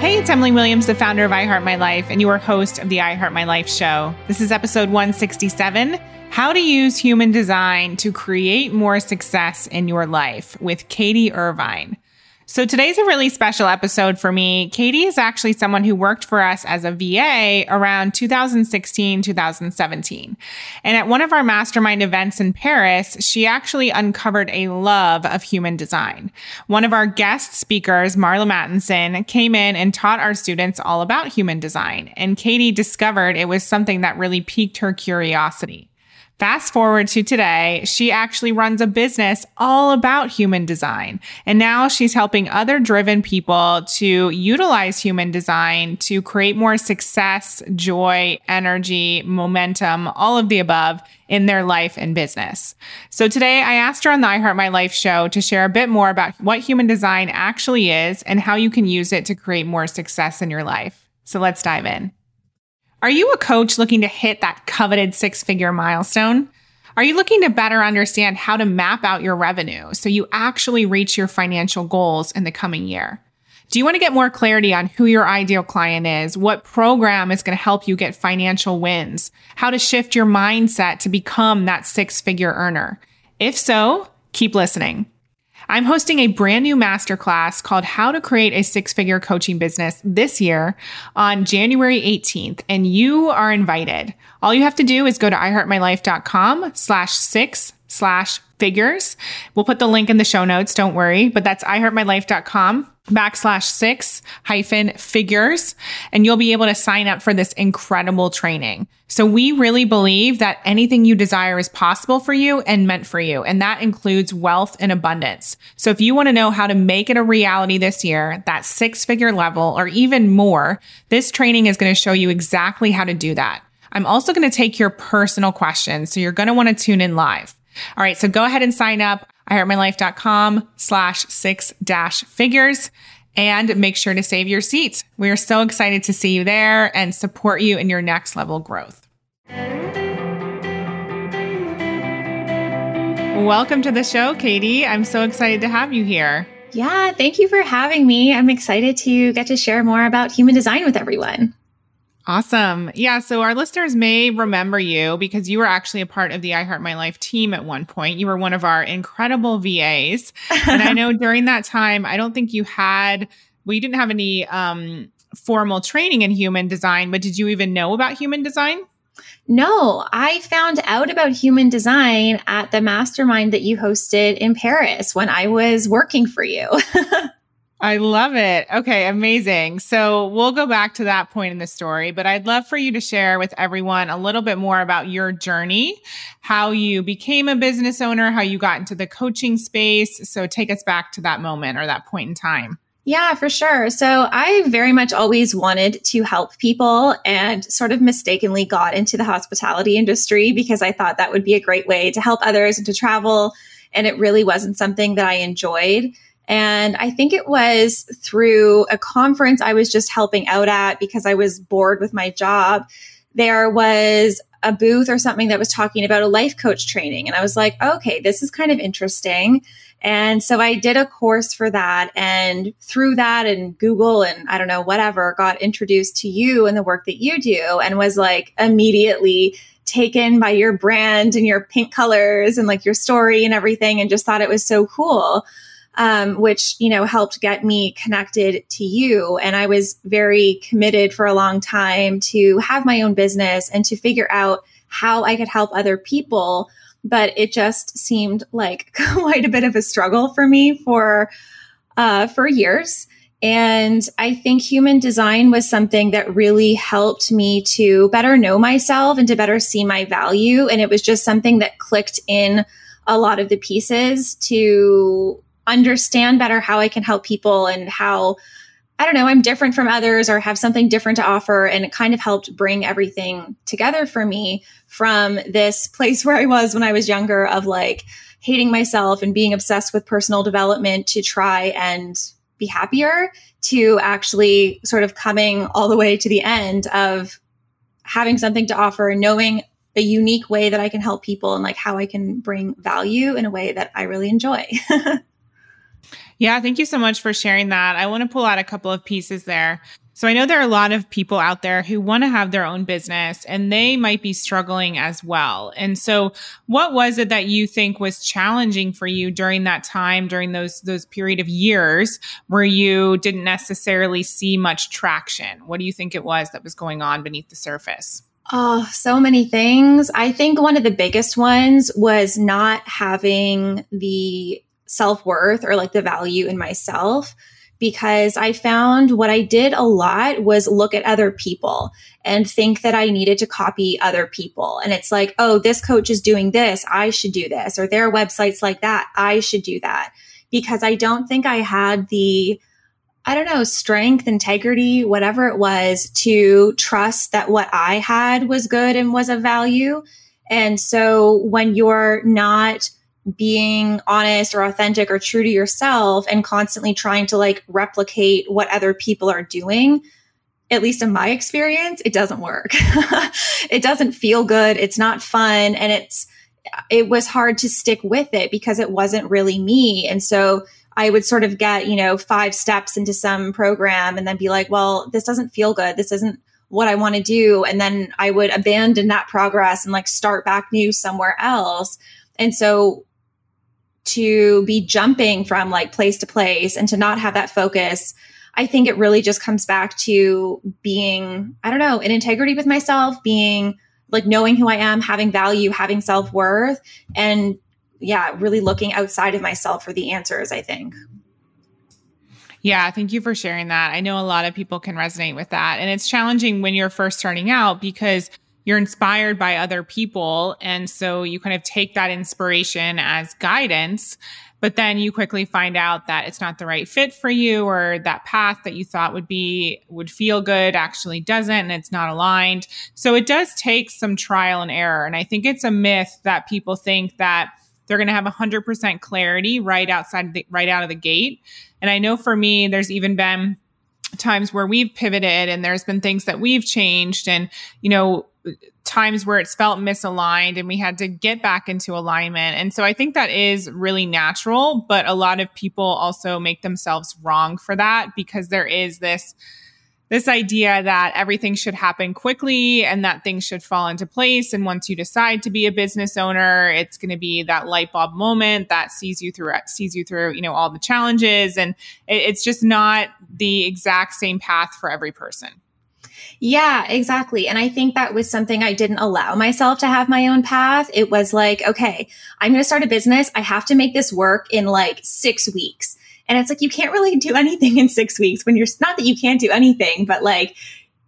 Hey, it's Emily Williams, the founder of iHeart My Life, and you are host of the iHeart My Life show. This is episode 167 How to Use Human Design to Create More Success in Your Life with Katie Irvine. So today's a really special episode for me. Katie is actually someone who worked for us as a VA around 2016, 2017. And at one of our mastermind events in Paris, she actually uncovered a love of human design. One of our guest speakers, Marla Mattenson, came in and taught our students all about human design. And Katie discovered it was something that really piqued her curiosity. Fast forward to today, she actually runs a business all about human design. And now she's helping other driven people to utilize human design to create more success, joy, energy, momentum, all of the above in their life and business. So today I asked her on the I Heart My Life show to share a bit more about what human design actually is and how you can use it to create more success in your life. So let's dive in. Are you a coach looking to hit that coveted six figure milestone? Are you looking to better understand how to map out your revenue so you actually reach your financial goals in the coming year? Do you want to get more clarity on who your ideal client is, what program is going to help you get financial wins, how to shift your mindset to become that six figure earner? If so, keep listening. I'm hosting a brand new masterclass called How to Create a Six Figure Coaching Business this year on January 18th, and you are invited. All you have to do is go to iheartmylife.com slash six slash figures. We'll put the link in the show notes. Don't worry, but that's iheartmylife.com backslash six hyphen figures. And you'll be able to sign up for this incredible training. So we really believe that anything you desire is possible for you and meant for you. And that includes wealth and abundance. So if you want to know how to make it a reality this year, that six figure level or even more, this training is going to show you exactly how to do that. I'm also going to take your personal questions. So you're going to want to tune in live. All right. So go ahead and sign up iheartmylife.com slash six dash figures and make sure to save your seats. We are so excited to see you there and support you in your next level growth. Welcome to the show, Katie. I'm so excited to have you here. Yeah, thank you for having me. I'm excited to get to share more about human design with everyone. Awesome. Yeah. So our listeners may remember you because you were actually a part of the iHeart My Life team at one point. You were one of our incredible VAs. and I know during that time, I don't think you had, well, you didn't have any um, formal training in human design, but did you even know about human design? No, I found out about human design at the mastermind that you hosted in Paris when I was working for you. I love it. Okay, amazing. So we'll go back to that point in the story, but I'd love for you to share with everyone a little bit more about your journey, how you became a business owner, how you got into the coaching space. So take us back to that moment or that point in time. Yeah, for sure. So I very much always wanted to help people and sort of mistakenly got into the hospitality industry because I thought that would be a great way to help others and to travel. And it really wasn't something that I enjoyed. And I think it was through a conference I was just helping out at because I was bored with my job. There was a booth or something that was talking about a life coach training. And I was like, okay, this is kind of interesting. And so I did a course for that. And through that and Google and I don't know, whatever, got introduced to you and the work that you do and was like immediately taken by your brand and your pink colors and like your story and everything and just thought it was so cool um, which you know helped get me connected to you. And I was very committed for a long time to have my own business and to figure out how I could help other people. But it just seemed like quite a bit of a struggle for me for uh, for years. And I think human design was something that really helped me to better know myself and to better see my value. And it was just something that clicked in a lot of the pieces to understand better how I can help people and how I don't know, I'm different from others or have something different to offer. And it kind of helped bring everything together for me from this place where I was when I was younger of like hating myself and being obsessed with personal development to try and be happier to actually sort of coming all the way to the end of having something to offer knowing a unique way that I can help people and like how I can bring value in a way that I really enjoy. Yeah, thank you so much for sharing that. I want to pull out a couple of pieces there. So I know there are a lot of people out there who want to have their own business and they might be struggling as well. And so what was it that you think was challenging for you during that time during those those period of years where you didn't necessarily see much traction? What do you think it was that was going on beneath the surface? Oh, so many things. I think one of the biggest ones was not having the self worth or like the value in myself because I found what I did a lot was look at other people and think that I needed to copy other people. And it's like, oh, this coach is doing this. I should do this. Or there are websites like that. I should do that. Because I don't think I had the, I don't know, strength, integrity, whatever it was to trust that what I had was good and was of value. And so when you're not, being honest or authentic or true to yourself and constantly trying to like replicate what other people are doing, at least in my experience, it doesn't work. it doesn't feel good. It's not fun. And it's, it was hard to stick with it because it wasn't really me. And so I would sort of get, you know, five steps into some program and then be like, well, this doesn't feel good. This isn't what I want to do. And then I would abandon that progress and like start back new somewhere else. And so to be jumping from like place to place and to not have that focus i think it really just comes back to being i don't know in integrity with myself being like knowing who i am having value having self-worth and yeah really looking outside of myself for the answers i think yeah, thank you for sharing that. I know a lot of people can resonate with that. And it's challenging when you're first starting out because you're inspired by other people. And so you kind of take that inspiration as guidance, but then you quickly find out that it's not the right fit for you or that path that you thought would be, would feel good actually doesn't and it's not aligned. So it does take some trial and error. And I think it's a myth that people think that they're going to have 100% clarity right outside the, right out of the gate. And I know for me, there's even been times where we've pivoted and there's been things that we've changed and you know times where it's felt misaligned and we had to get back into alignment. And so I think that is really natural, but a lot of people also make themselves wrong for that because there is this this idea that everything should happen quickly and that things should fall into place. And once you decide to be a business owner it's going to be that light bulb moment that sees you through sees you through you know all the challenges. And it's just not the exact same path for every person yeah, exactly. And I think that was something I didn't allow myself to have my own path. It was like, okay, I'm going to start a business. I have to make this work in like six weeks. And it's like, you can't really do anything in six weeks when you're not that you can't do anything, but like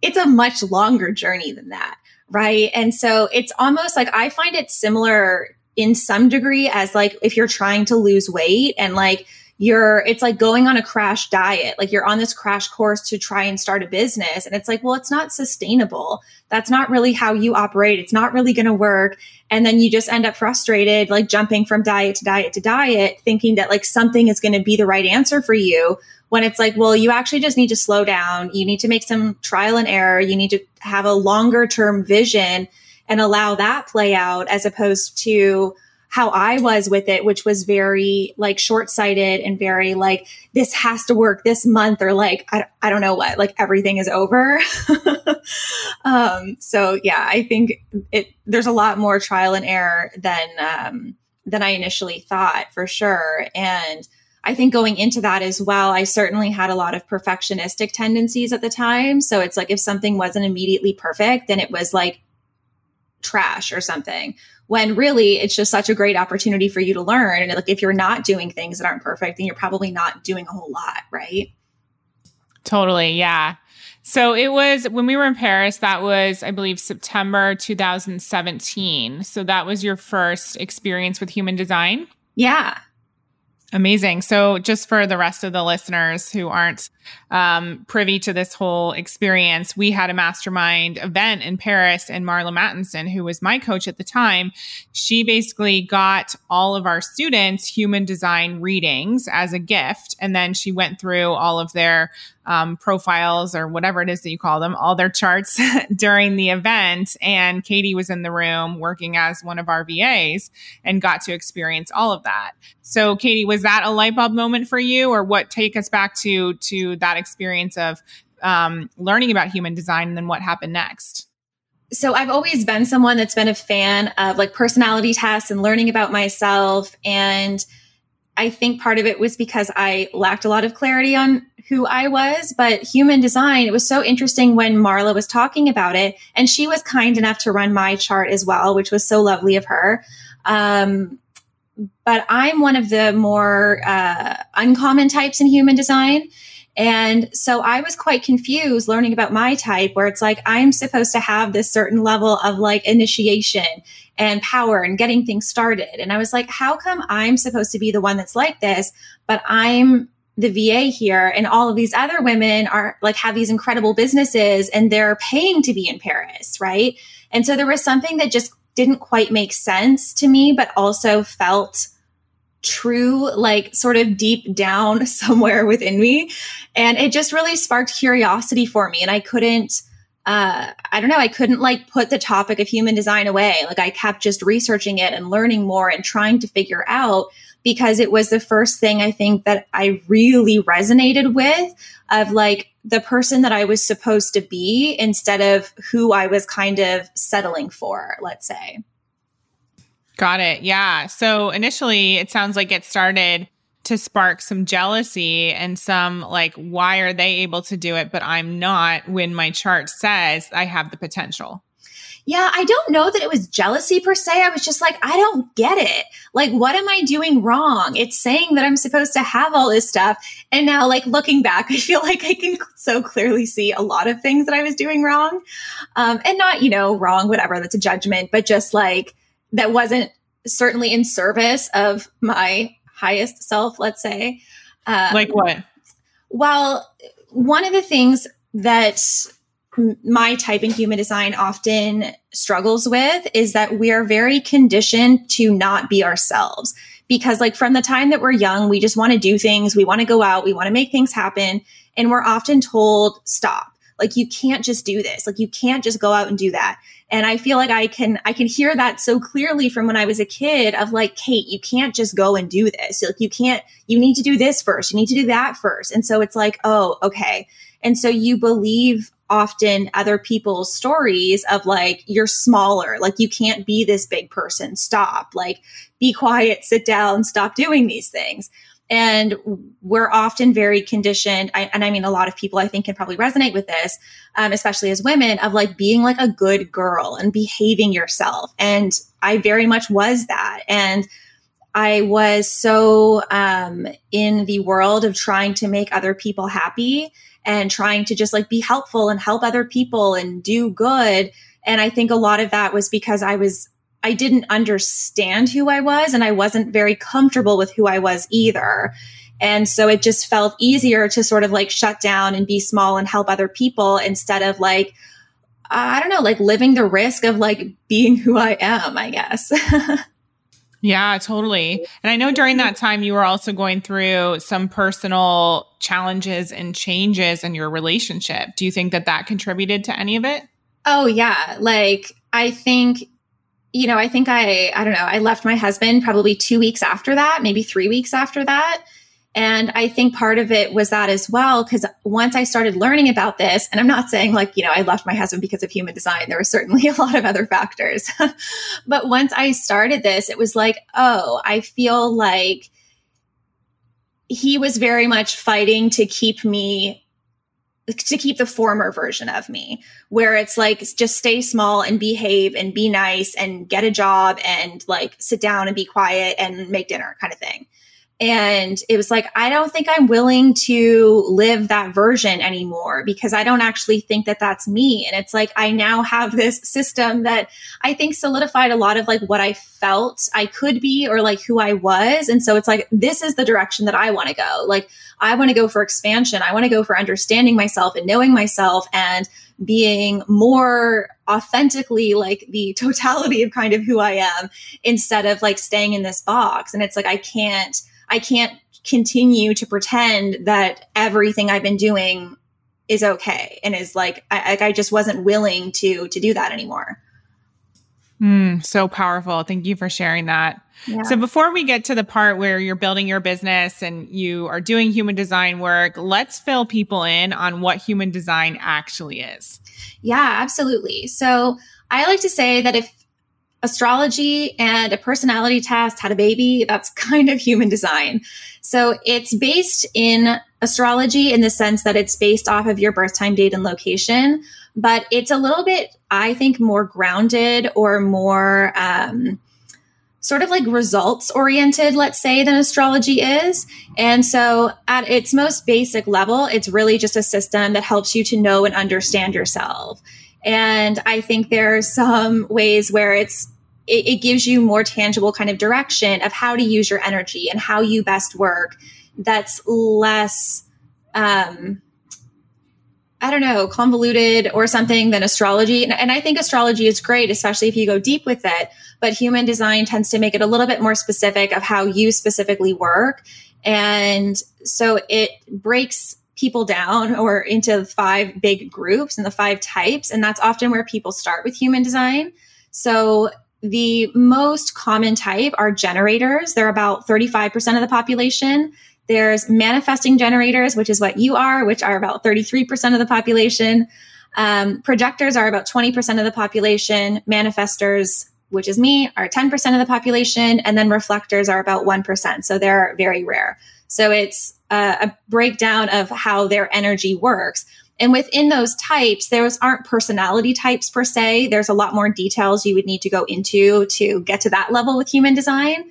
it's a much longer journey than that. Right. And so it's almost like I find it similar in some degree as like if you're trying to lose weight and like, you're it's like going on a crash diet. Like you're on this crash course to try and start a business. And it's like well it's not sustainable. That's not really how you operate. It's not really going to work. And then you just end up frustrated like jumping from diet to diet to diet thinking that like something is going to be the right answer for you when it's like well you actually just need to slow down. You need to make some trial and error. You need to have a longer term vision and allow that play out as opposed to how I was with it, which was very like short sighted and very like, this has to work this month or like, I, I don't know what, like everything is over. um, so yeah, I think it, there's a lot more trial and error than, um, than I initially thought for sure. And, I think going into that as well, I certainly had a lot of perfectionistic tendencies at the time. So it's like if something wasn't immediately perfect, then it was like trash or something when really it's just such a great opportunity for you to learn and like if you're not doing things that aren't perfect then you're probably not doing a whole lot right totally yeah so it was when we were in Paris, that was, I believe, September 2017. So that was your first experience with human design? Yeah. Amazing. So, just for the rest of the listeners who aren't um, privy to this whole experience, we had a mastermind event in Paris, and Marla Mattenson, who was my coach at the time, she basically got all of our students human design readings as a gift. And then she went through all of their um, profiles or whatever it is that you call them, all their charts during the event. And Katie was in the room working as one of our VAs and got to experience all of that. So, Katie, was that a light bulb moment for you, or what? Take us back to to that experience of um, learning about human design, and then what happened next. So I've always been someone that's been a fan of like personality tests and learning about myself and I think part of it was because I lacked a lot of clarity on who I was, but human design, it was so interesting when Marla was talking about it. And she was kind enough to run my chart as well, which was so lovely of her. Um, but I'm one of the more uh, uncommon types in human design. And so I was quite confused learning about my type, where it's like I'm supposed to have this certain level of like initiation and power and getting things started. And I was like, how come I'm supposed to be the one that's like this, but I'm the VA here and all of these other women are like have these incredible businesses and they're paying to be in Paris, right? And so there was something that just didn't quite make sense to me, but also felt true, like sort of deep down somewhere within me. And it just really sparked curiosity for me. And I couldn't, uh, I don't know, I couldn't like put the topic of human design away. Like I kept just researching it and learning more and trying to figure out because it was the first thing I think that I really resonated with of like the person that I was supposed to be instead of who I was kind of settling for, let's say. Got it. Yeah. So initially, it sounds like it started to spark some jealousy and some like, why are they able to do it, but I'm not when my chart says I have the potential? Yeah, I don't know that it was jealousy per se. I was just like, I don't get it. Like, what am I doing wrong? It's saying that I'm supposed to have all this stuff. And now, like, looking back, I feel like I can so clearly see a lot of things that I was doing wrong. Um, and not, you know, wrong, whatever, that's a judgment, but just like, that wasn't certainly in service of my highest self, let's say. Um, like what? Well, one of the things that my type in human design often struggles with is that we are very conditioned to not be ourselves. Because, like, from the time that we're young, we just want to do things, we want to go out, we want to make things happen. And we're often told, stop. Like, you can't just do this. Like, you can't just go out and do that. And I feel like I can, I can hear that so clearly from when I was a kid of like, Kate, you can't just go and do this. Like you can't, you need to do this first. You need to do that first. And so it's like, oh, okay. And so you believe often other people's stories of like, you're smaller, like you can't be this big person. Stop. Like, be quiet, sit down, stop doing these things. And we're often very conditioned, I, and I mean, a lot of people I think can probably resonate with this, um, especially as women, of like being like a good girl and behaving yourself. And I very much was that. And I was so um, in the world of trying to make other people happy and trying to just like be helpful and help other people and do good. And I think a lot of that was because I was I didn't understand who I was and I wasn't very comfortable with who I was either. And so it just felt easier to sort of like shut down and be small and help other people instead of like, I don't know, like living the risk of like being who I am, I guess. yeah, totally. And I know during that time you were also going through some personal challenges and changes in your relationship. Do you think that that contributed to any of it? Oh, yeah. Like, I think you know, I think I, I don't know, I left my husband probably two weeks after that, maybe three weeks after that. And I think part of it was that as well, because once I started learning about this, and I'm not saying like, you know, I left my husband because of human design, there were certainly a lot of other factors. but once I started this, it was like, oh, I feel like he was very much fighting to keep me to keep the former version of me where it's like just stay small and behave and be nice and get a job and like sit down and be quiet and make dinner kind of thing and it was like, I don't think I'm willing to live that version anymore because I don't actually think that that's me. And it's like, I now have this system that I think solidified a lot of like what I felt I could be or like who I was. And so it's like, this is the direction that I want to go. Like, I want to go for expansion. I want to go for understanding myself and knowing myself and being more authentically like the totality of kind of who I am instead of like staying in this box. And it's like, I can't I can't continue to pretend that everything I've been doing is okay and is like I, I just wasn't willing to to do that anymore. Mm, so powerful. Thank you for sharing that. Yeah. So before we get to the part where you're building your business and you are doing human design work, let's fill people in on what human design actually is. Yeah, absolutely. So I like to say that if astrology and a personality test had a baby, that's kind of human design. So it's based in astrology in the sense that it's based off of your birth time, date, and location, but it's a little bit, I think, more grounded or more um, sort of like results oriented, let's say, than astrology is. And so at its most basic level, it's really just a system that helps you to know and understand yourself. And I think there are some ways where it's it, it gives you more tangible kind of direction of how to use your energy and how you best work that's less um I don't know, convoluted or something than astrology. And, and, I think astrology is great, especially if you go deep with it. But human design tends to make it a little bit more specific of how you specifically work. And so it breaks people down or into five big groups and the five types. And that's often where people start with human design. So the most common type are generators. They're about 35% of the population. There's manifesting generators, which is what you are, which are about 33% of the population. Um, projectors are about 20% of the population. Manifestors, which is me, are 10% of the population. And then reflectors are about 1%. So they're very rare. So it's a, a breakdown of how their energy works. And within those types, those aren't personality types per se. There's a lot more details you would need to go into to get to that level with human design.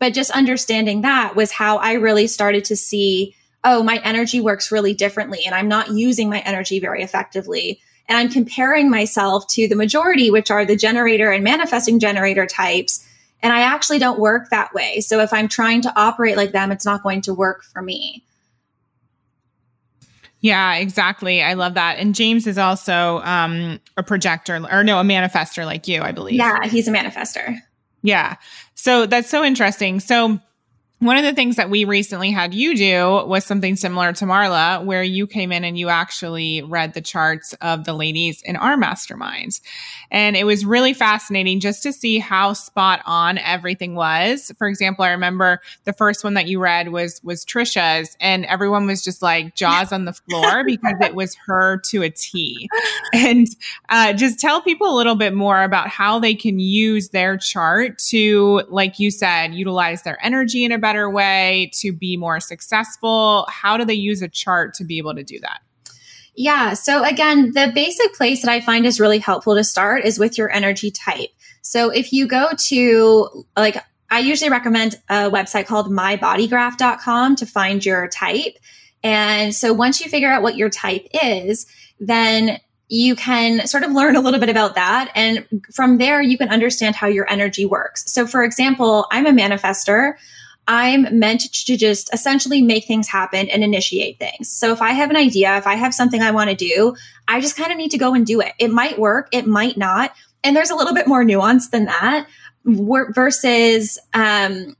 But just understanding that was how I really started to see oh, my energy works really differently, and I'm not using my energy very effectively. And I'm comparing myself to the majority, which are the generator and manifesting generator types. And I actually don't work that way. So if I'm trying to operate like them, it's not going to work for me. Yeah, exactly. I love that. And James is also um, a projector, or no, a manifestor like you, I believe. Yeah, he's a manifestor. Yeah. So that's so interesting. So one of the things that we recently had you do was something similar to Marla, where you came in and you actually read the charts of the ladies in our masterminds. And it was really fascinating just to see how spot on everything was. For example, I remember the first one that you read was was Trisha's, and everyone was just like jaws on the floor because it was her to a T. And uh, just tell people a little bit more about how they can use their chart to, like you said, utilize their energy in a better better way to be more successful? How do they use a chart to be able to do that? Yeah. So again, the basic place that I find is really helpful to start is with your energy type. So if you go to like, I usually recommend a website called mybodygraph.com to find your type. And so once you figure out what your type is, then you can sort of learn a little bit about that. And from there, you can understand how your energy works. So for example, I'm a manifestor. I'm meant to just essentially make things happen and initiate things. So if I have an idea, if I have something I want to do, I just kind of need to go and do it. It might work, it might not. And there's a little bit more nuance than that versus um,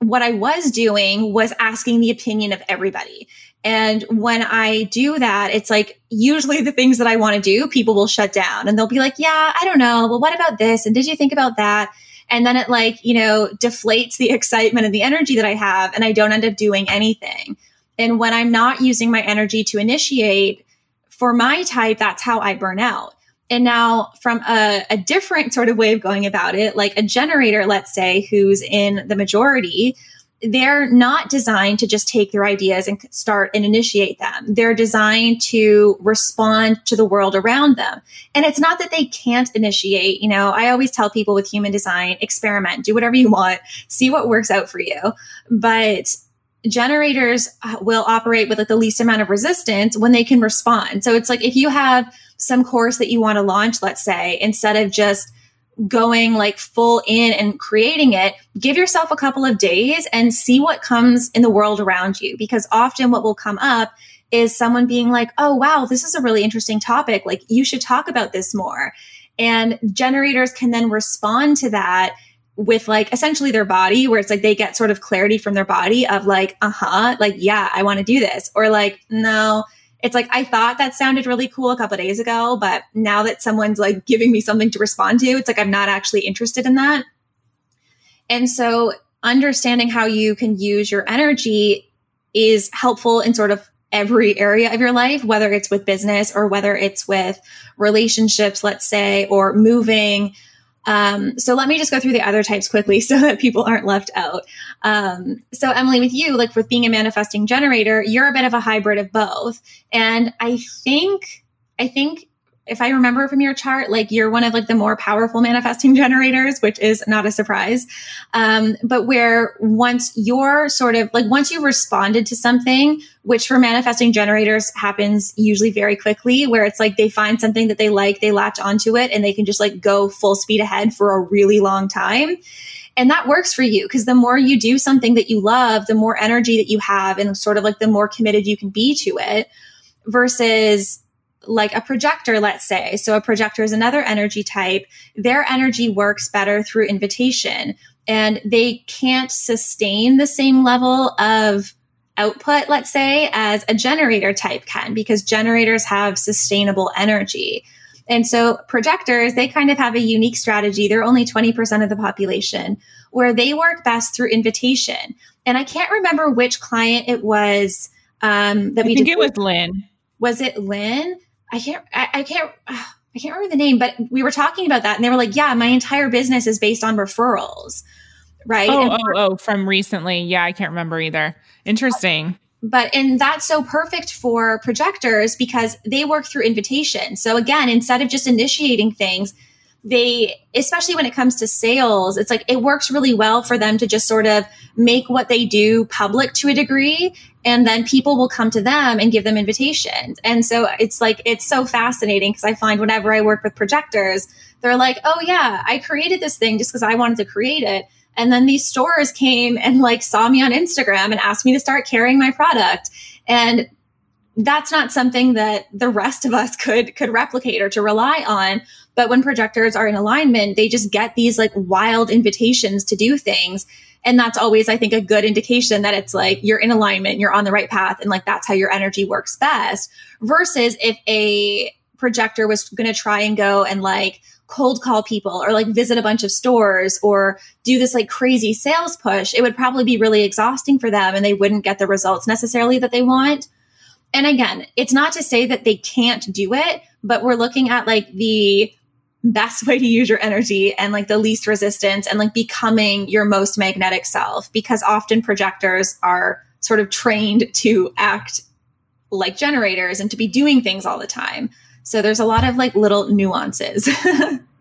what I was doing was asking the opinion of everybody. And when I do that, it's like usually the things that I want to do, people will shut down and they'll be like, yeah, I don't know. Well, what about this? And did you think about that? And then it like, you know, deflates the excitement and the energy that I have and I don't end up doing anything. And when I'm not using my energy to initiate for my type, that's how I burn out. And now from a, a different sort of way of going about it, like a generator, let's say, who's in the majority, they're not designed to just take their ideas and start and initiate them. They're designed to respond to the world around them. And it's not that they can't initiate. You know, I always tell people with human design, experiment, do whatever you want, see what works out for you. But generators uh, will operate with like the least amount of resistance when they can respond. So it's like if you have some course that you want to launch, let's say, instead of just going like full in and creating it, give yourself a couple of days and see what comes in the world around you. Because often what will come up is someone being like, oh, wow, this is a really interesting topic. Like, you should talk about this more. And generators can then respond to that with like essentially their body where it's like they get sort of clarity from their body of like uh-huh like yeah i want to do this or like no it's like i thought that sounded really cool a couple days ago but now that someone's like giving me something to respond to it's like i'm not actually interested in that and so understanding how you can use your energy is helpful in sort of every area of your life, whether it's with business or whether it's with relationships, let's say, or moving. Um, so let me just go through the other types quickly so that people aren't left out. Um, so Emily, with you, like with being a manifesting generator, you're a bit of a hybrid of both. And I think, I think if I remember from your chart, like you're one of like the more powerful manifesting generators, which is not a surprise. Um, but where once you're sort of like once you've responded to something, which for manifesting generators happens usually very quickly, where it's like they find something that they like, they latch onto it, and they can just like go full speed ahead for a really long time. And that works for you because the more you do something that you love, the more energy that you have, and sort of like the more committed you can be to it versus like a projector, let's say. So a projector is another energy type. Their energy works better through invitation and they can't sustain the same level of output, let's say, as a generator type can because generators have sustainable energy. And so projectors, they kind of have a unique strategy. They're only 20% of the population where they work best through invitation. And I can't remember which client it was um, that I we think did. it was Lynn. Was it Lynn? I can't, I, I can't, uh, I can't remember the name, but we were talking about that and they were like, yeah, my entire business is based on referrals. Right. Oh, oh, oh, from recently. Yeah, I can't remember either. Interesting. But, and that's so perfect for projectors because they work through invitation. So again, instead of just initiating things, they, especially when it comes to sales, it's like it works really well for them to just sort of make what they do public to a degree. And then people will come to them and give them invitations. And so it's like, it's so fascinating because I find whenever I work with projectors, they're like, oh, yeah, I created this thing just because I wanted to create it. And then these stores came and like saw me on Instagram and asked me to start carrying my product. And that's not something that the rest of us could could replicate or to rely on. But when projectors are in alignment they just get these like wild invitations to do things. And that's always i think a good indication that it's like you're in alignment you're on the right path and like that's how your energy works best versus if a projector was going to try and go and like cold call people or like visit a bunch of stores or do this like crazy sales push it would probably be really exhausting for them and they wouldn't get the results necessarily that they want and again, it's not to say that they can't do it, but we're looking at like the best way to use your energy and like the least resistance and like becoming your most magnetic self because often projectors are sort of trained to act like generators and to be doing things all the time. So there's a lot of like little nuances.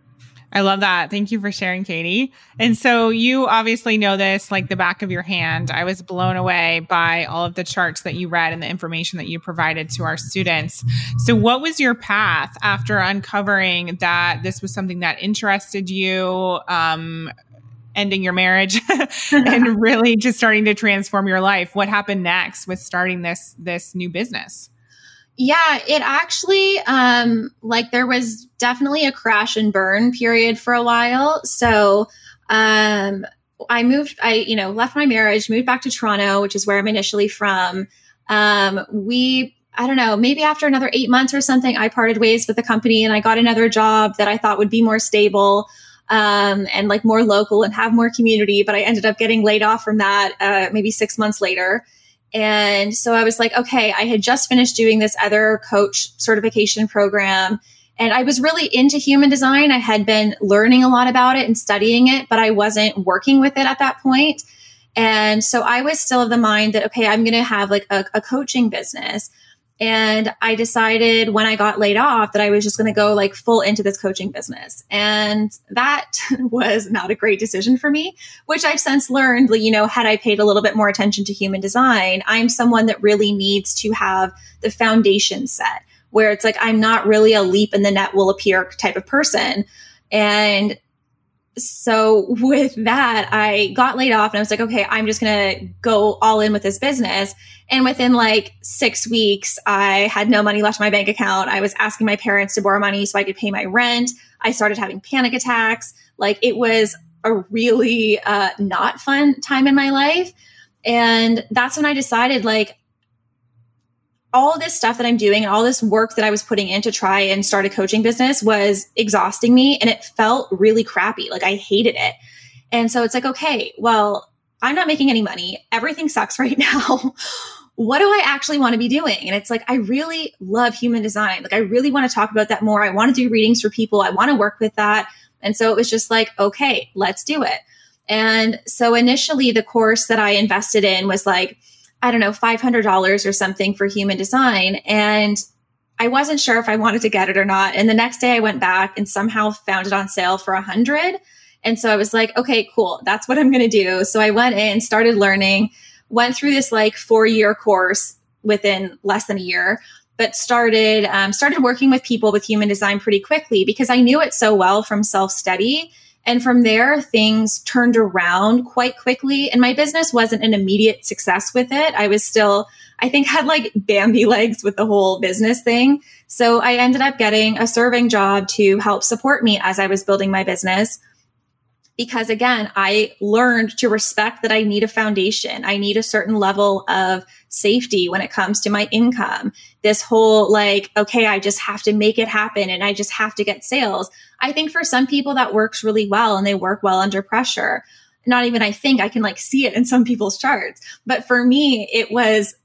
I love that. Thank you for sharing, Katie. And so you obviously know this like the back of your hand. I was blown away by all of the charts that you read and the information that you provided to our students. So, what was your path after uncovering that this was something that interested you? Um, ending your marriage and really just starting to transform your life what happened next with starting this this new business yeah, it actually um like there was definitely a crash and burn period for a while. So um I moved I you know left my marriage, moved back to Toronto, which is where I'm initially from. Um we I don't know, maybe after another 8 months or something I parted ways with the company and I got another job that I thought would be more stable. Um, and like more local and have more community, but I ended up getting laid off from that uh, maybe six months later. And so I was like, okay, I had just finished doing this other coach certification program. And I was really into human design. I had been learning a lot about it and studying it, but I wasn't working with it at that point. And so I was still of the mind that, okay, I'm going to have like a, a coaching business. And I decided when I got laid off that I was just going to go like full into this coaching business. And that was not a great decision for me, which I've since learned, you know, had I paid a little bit more attention to human design, I'm someone that really needs to have the foundation set where it's like, I'm not really a leap in the net will appear type of person. And so with that, I got laid off and I was like, okay, I'm just going to go all in with this business. And within like six weeks, I had no money left in my bank account. I was asking my parents to borrow money so I could pay my rent. I started having panic attacks. Like it was a really uh, not fun time in my life. And that's when I decided, like, all this stuff that I'm doing and all this work that I was putting in to try and start a coaching business was exhausting me and it felt really crappy. Like I hated it. And so it's like, okay, well, I'm not making any money. Everything sucks right now. what do I actually want to be doing? And it's like, I really love human design. Like, I really want to talk about that more. I want to do readings for people. I want to work with that. And so it was just like, okay, let's do it. And so initially, the course that I invested in was like, I don't know, $500 or something for human design. And I wasn't sure if I wanted to get it or not. And the next day I went back and somehow found it on sale for a hundred. And so I was like, okay, cool. That's what I'm going to do. So I went in, started learning, went through this like four year course within less than a year, but started, um, started working with people with human design pretty quickly because I knew it so well from self study and from there, things turned around quite quickly. And my business wasn't an immediate success with it. I was still, I think, had like Bambi legs with the whole business thing. So I ended up getting a serving job to help support me as I was building my business because again, I learned to respect that I need a foundation. I need a certain level of safety when it comes to my income. This whole like, okay, I just have to make it happen and I just have to get sales. I think for some people that works really well and they work well under pressure. Not even I think I can like see it in some people's charts. But for me, it was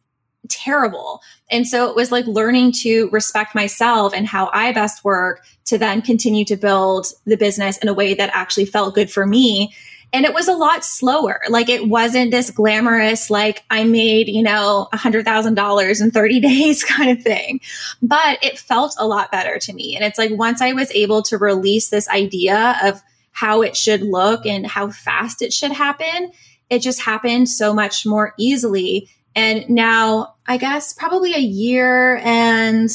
terrible. And so it was like learning to respect myself and how I best work to then continue to build the business in a way that actually felt good for me. And it was a lot slower. Like it wasn't this glamorous, like I made, you know, a hundred thousand dollars in 30 days kind of thing. But it felt a lot better to me. And it's like once I was able to release this idea of how it should look and how fast it should happen, it just happened so much more easily. And now I guess probably a year and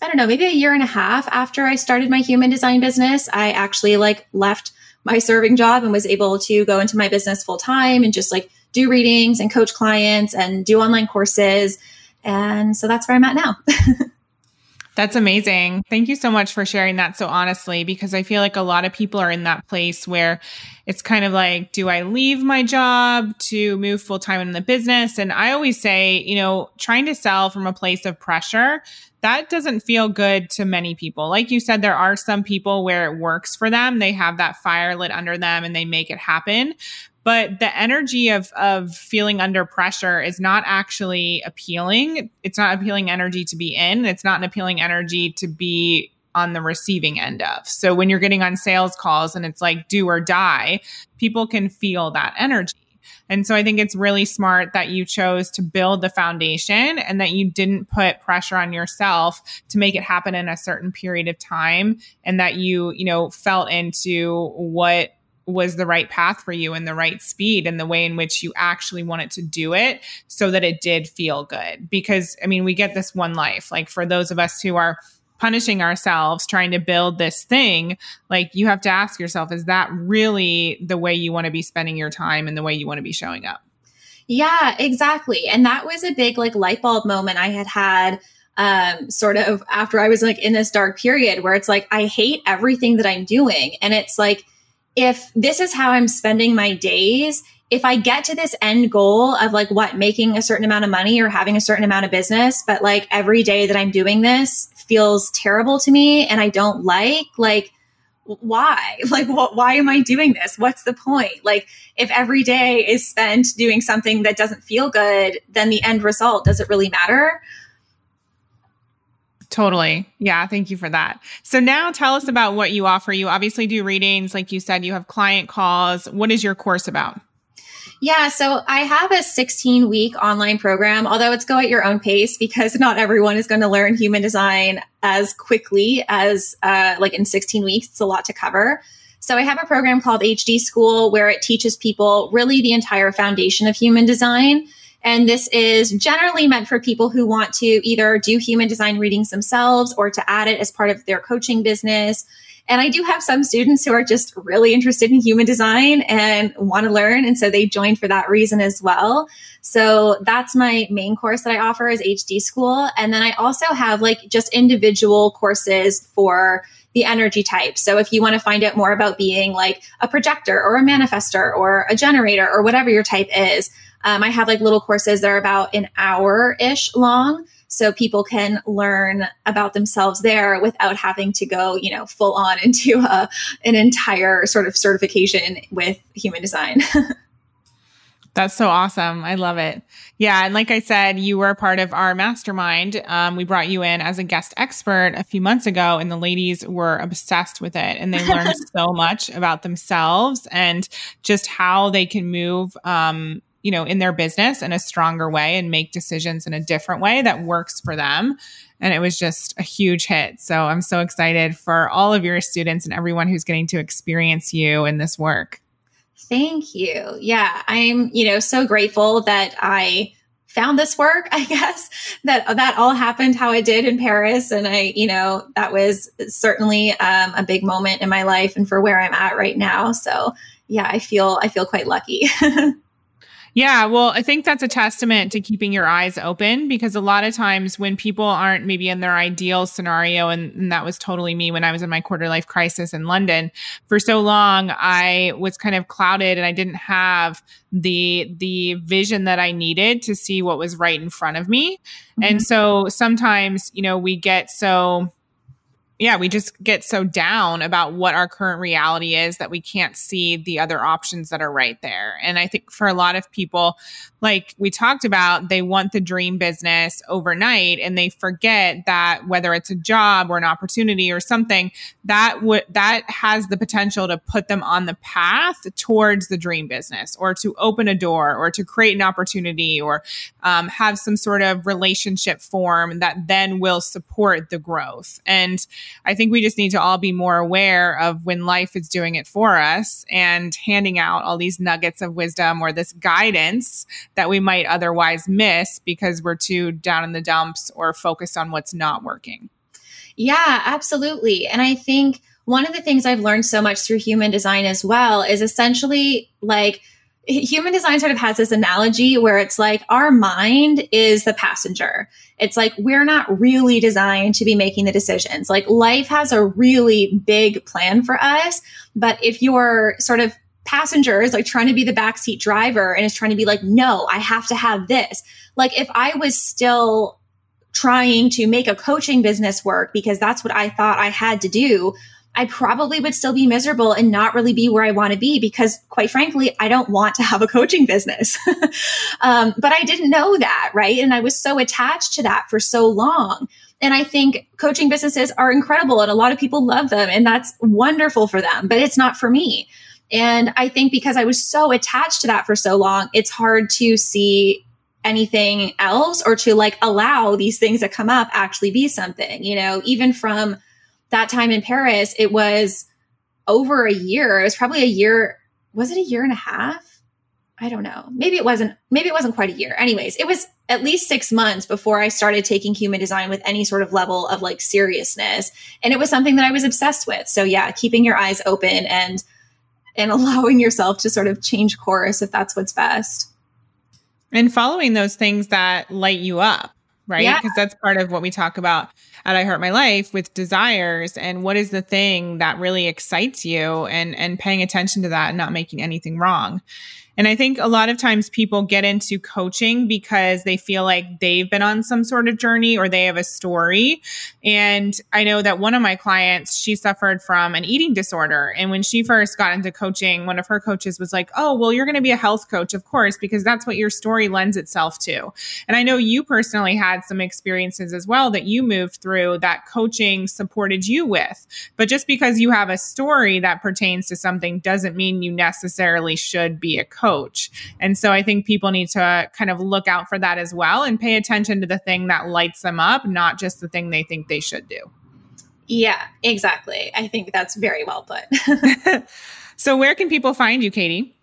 I don't know, maybe a year and a half after I started my human design business, I actually like left my serving job and was able to go into my business full time and just like do readings and coach clients and do online courses. And so that's where I'm at now. That's amazing. Thank you so much for sharing that so honestly, because I feel like a lot of people are in that place where it's kind of like, do I leave my job to move full time in the business? And I always say, you know, trying to sell from a place of pressure, that doesn't feel good to many people. Like you said, there are some people where it works for them. They have that fire lit under them and they make it happen but the energy of of feeling under pressure is not actually appealing. It's not appealing energy to be in. It's not an appealing energy to be on the receiving end of. So when you're getting on sales calls and it's like do or die people can feel that energy. And so I think it's really smart that you chose to build the foundation and that you didn't put pressure on yourself to make it happen in a certain period of time and that you, you know, felt into what was the right path for you and the right speed and the way in which you actually wanted to do it so that it did feel good. Because, I mean, we get this one life. Like for those of us who are punishing ourselves trying to build this thing, like you have to ask yourself, is that really the way you want to be spending your time and the way you want to be showing up? Yeah, exactly. And that was a big like light bulb moment I had had um sort of after I was like in this dark period where it's like I hate everything that I'm doing and it's like if this is how I'm spending my days, if I get to this end goal of like what, making a certain amount of money or having a certain amount of business, but like every day that I'm doing this feels terrible to me and I don't like, like, why? Like, what, why am I doing this? What's the point? Like, if every day is spent doing something that doesn't feel good, then the end result, does it really matter? Totally. Yeah. Thank you for that. So now tell us about what you offer. You obviously do readings. Like you said, you have client calls. What is your course about? Yeah, so I have a 16 week online program, although it's go at your own pace because not everyone is going to learn human design as quickly as uh, like in 16 weeks. It's a lot to cover. So I have a program called HD School where it teaches people really the entire foundation of human design. And this is generally meant for people who want to either do human design readings themselves or to add it as part of their coaching business. And I do have some students who are just really interested in human design and want to learn. And so they joined for that reason as well. So that's my main course that I offer is HD school. And then I also have like just individual courses for the energy type. So if you want to find out more about being like a projector or a manifestor or a generator or whatever your type is, um, I have like little courses that are about an hour ish long. So people can learn about themselves there without having to go, you know, full on into a, an entire sort of certification with human design. That's so awesome. I love it. Yeah. And like I said, you were part of our mastermind. Um, we brought you in as a guest expert a few months ago, and the ladies were obsessed with it. And they learned so much about themselves and just how they can move, um, you know, in their business in a stronger way and make decisions in a different way that works for them. And it was just a huge hit. So I'm so excited for all of your students and everyone who's getting to experience you in this work. Thank you. Yeah, I'm, you know, so grateful that I found this work, I guess, that that all happened how it did in Paris. And I, you know, that was certainly um, a big moment in my life and for where I'm at right now. So yeah, I feel I feel quite lucky. Yeah, well, I think that's a testament to keeping your eyes open because a lot of times when people aren't maybe in their ideal scenario, and, and, that was totally me when I was in my quarter life crisis in London, for so long I was kind of clouded and I didn't have the the vision that I needed to see what was right in front of me. Mm-hmm. And so sometimes, you know, we get so yeah, we just get so down about what our current reality is that we can't see the other options that are right there. And I think for a lot of people, like we talked about, they want the dream business overnight and they forget that whether it's a job or an opportunity or something that would that has the potential to put them on the path towards the dream business or to open a door or to create an opportunity or um, have some sort of relationship form that then will support the growth. And I think we just need to all be more aware of when life is doing it for us and handing out all these nuggets of wisdom or this guidance that we might otherwise miss because we're too down in the dumps or focused on what's not working. Yeah, absolutely. And I think one of the things I've learned so much through human design as well is essentially like human design sort of has this analogy where it's like our mind is the passenger. It's like we're not really designed to be making the decisions. Like life has a really big plan for us. But if you're sort of passenger is like trying to be the backseat driver and is trying to be like, no, I have to have this. Like if I was still trying to make a coaching business work because that's what I thought I had to do, I probably would still be miserable and not really be where I want to be because, quite frankly, I don't want to have a coaching business. um, but I didn't know that, right? And I was so attached to that for so long. And I think coaching businesses are incredible and a lot of people love them and that's wonderful for them, but it's not for me. And I think because I was so attached to that for so long, it's hard to see anything else or to like allow these things that come up actually be something, you know, even from that time in Paris, it was over a year. It was probably a year. Was it a year and a half? I don't know. Maybe it wasn't, maybe it wasn't quite a year. Anyways, it was at least six months before I started taking human design with any sort of level of like seriousness. And it was something that I was obsessed with. So yeah, keeping your eyes open and and allowing yourself to sort of change course if that's what's best. And following those things that light you up right? Because yeah. that's part of what we talk about at I Heart My Life with desires and what is the thing that really excites you and and paying attention to that and not making anything wrong. And I think a lot of times people get into coaching because they feel like they've been on some sort of journey or they have a story. And I know that one of my clients, she suffered from an eating disorder. And when she first got into coaching, one of her coaches was like, Oh, well, you're going to be a health coach, of course, because that's what your story lends itself to. And I know you personally had some experiences as well that you moved through that coaching supported you with. But just because you have a story that pertains to something doesn't mean you necessarily should be a coach coach. And so I think people need to uh, kind of look out for that as well and pay attention to the thing that lights them up, not just the thing they think they should do. Yeah, exactly. I think that's very well put. so, where can people find you, Katie?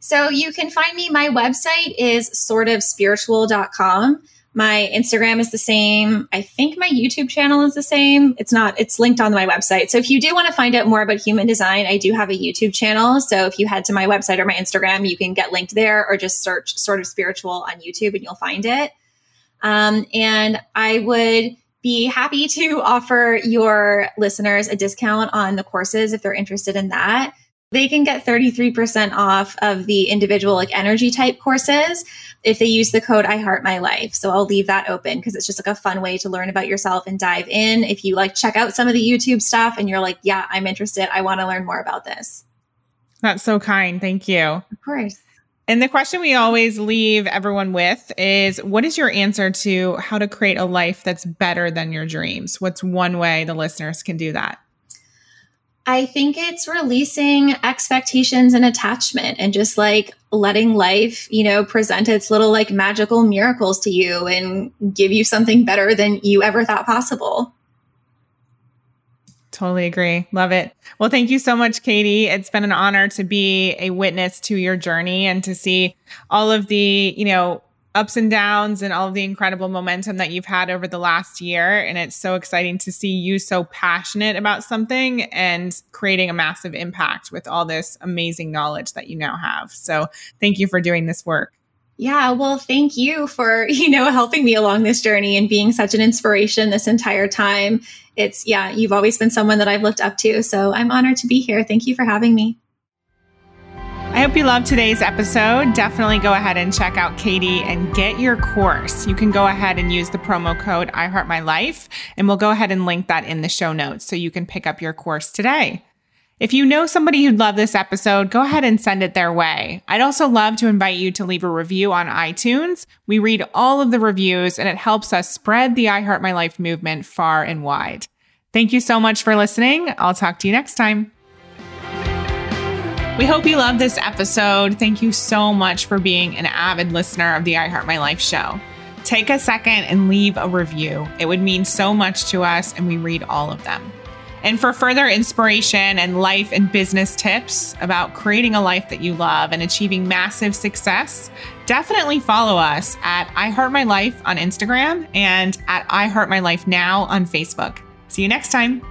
So, you can find me. My website is sortofspiritual.com. My Instagram is the same. I think my YouTube channel is the same. It's not, it's linked on my website. So if you do want to find out more about human design, I do have a YouTube channel. So if you head to my website or my Instagram, you can get linked there or just search sort of spiritual on YouTube and you'll find it. Um, and I would be happy to offer your listeners a discount on the courses if they're interested in that. They can get 33% off of the individual like energy type courses if they use the code I heart my life. So I'll leave that open because it's just like a fun way to learn about yourself and dive in. If you like check out some of the YouTube stuff and you're like, yeah, I'm interested. I want to learn more about this. That's so kind. Thank you. Of course. And the question we always leave everyone with is what is your answer to how to create a life that's better than your dreams? What's one way the listeners can do that? I think it's releasing expectations and attachment and just like letting life, you know, present its little like magical miracles to you and give you something better than you ever thought possible. Totally agree. Love it. Well, thank you so much, Katie. It's been an honor to be a witness to your journey and to see all of the, you know, ups and downs and all of the incredible momentum that you've had over the last year. And it's so exciting to see you so passionate about something and creating a massive impact with all this amazing knowledge that you now have. So thank you for doing this work. Yeah, well, thank you for, you know, helping me along this journey and being such an inspiration this entire time. It's, yeah, you've always been someone that I've looked up to. So I'm honored to be here. Thank you for having me. I hope you loved today's episode. Definitely go ahead and check out Katie and get your course. You can go ahead and use the promo code I Heart My Life, and we'll go ahead and link that in the show notes so you can pick up your course today. If you know somebody who'd love this episode, go ahead and send it their way. I'd also love to invite you to leave a review on iTunes. We read all of the reviews and it helps us spread the I Heart My Life movement far and wide. Thank you so much for listening. I'll talk to you next time. We hope you loved this episode. Thank you so much for being an avid listener of the I Heart My Life show. Take a second and leave a review. It would mean so much to us, and we read all of them. And for further inspiration and life and business tips about creating a life that you love and achieving massive success, definitely follow us at I Heart My Life on Instagram and at I Heart My Life Now on Facebook. See you next time.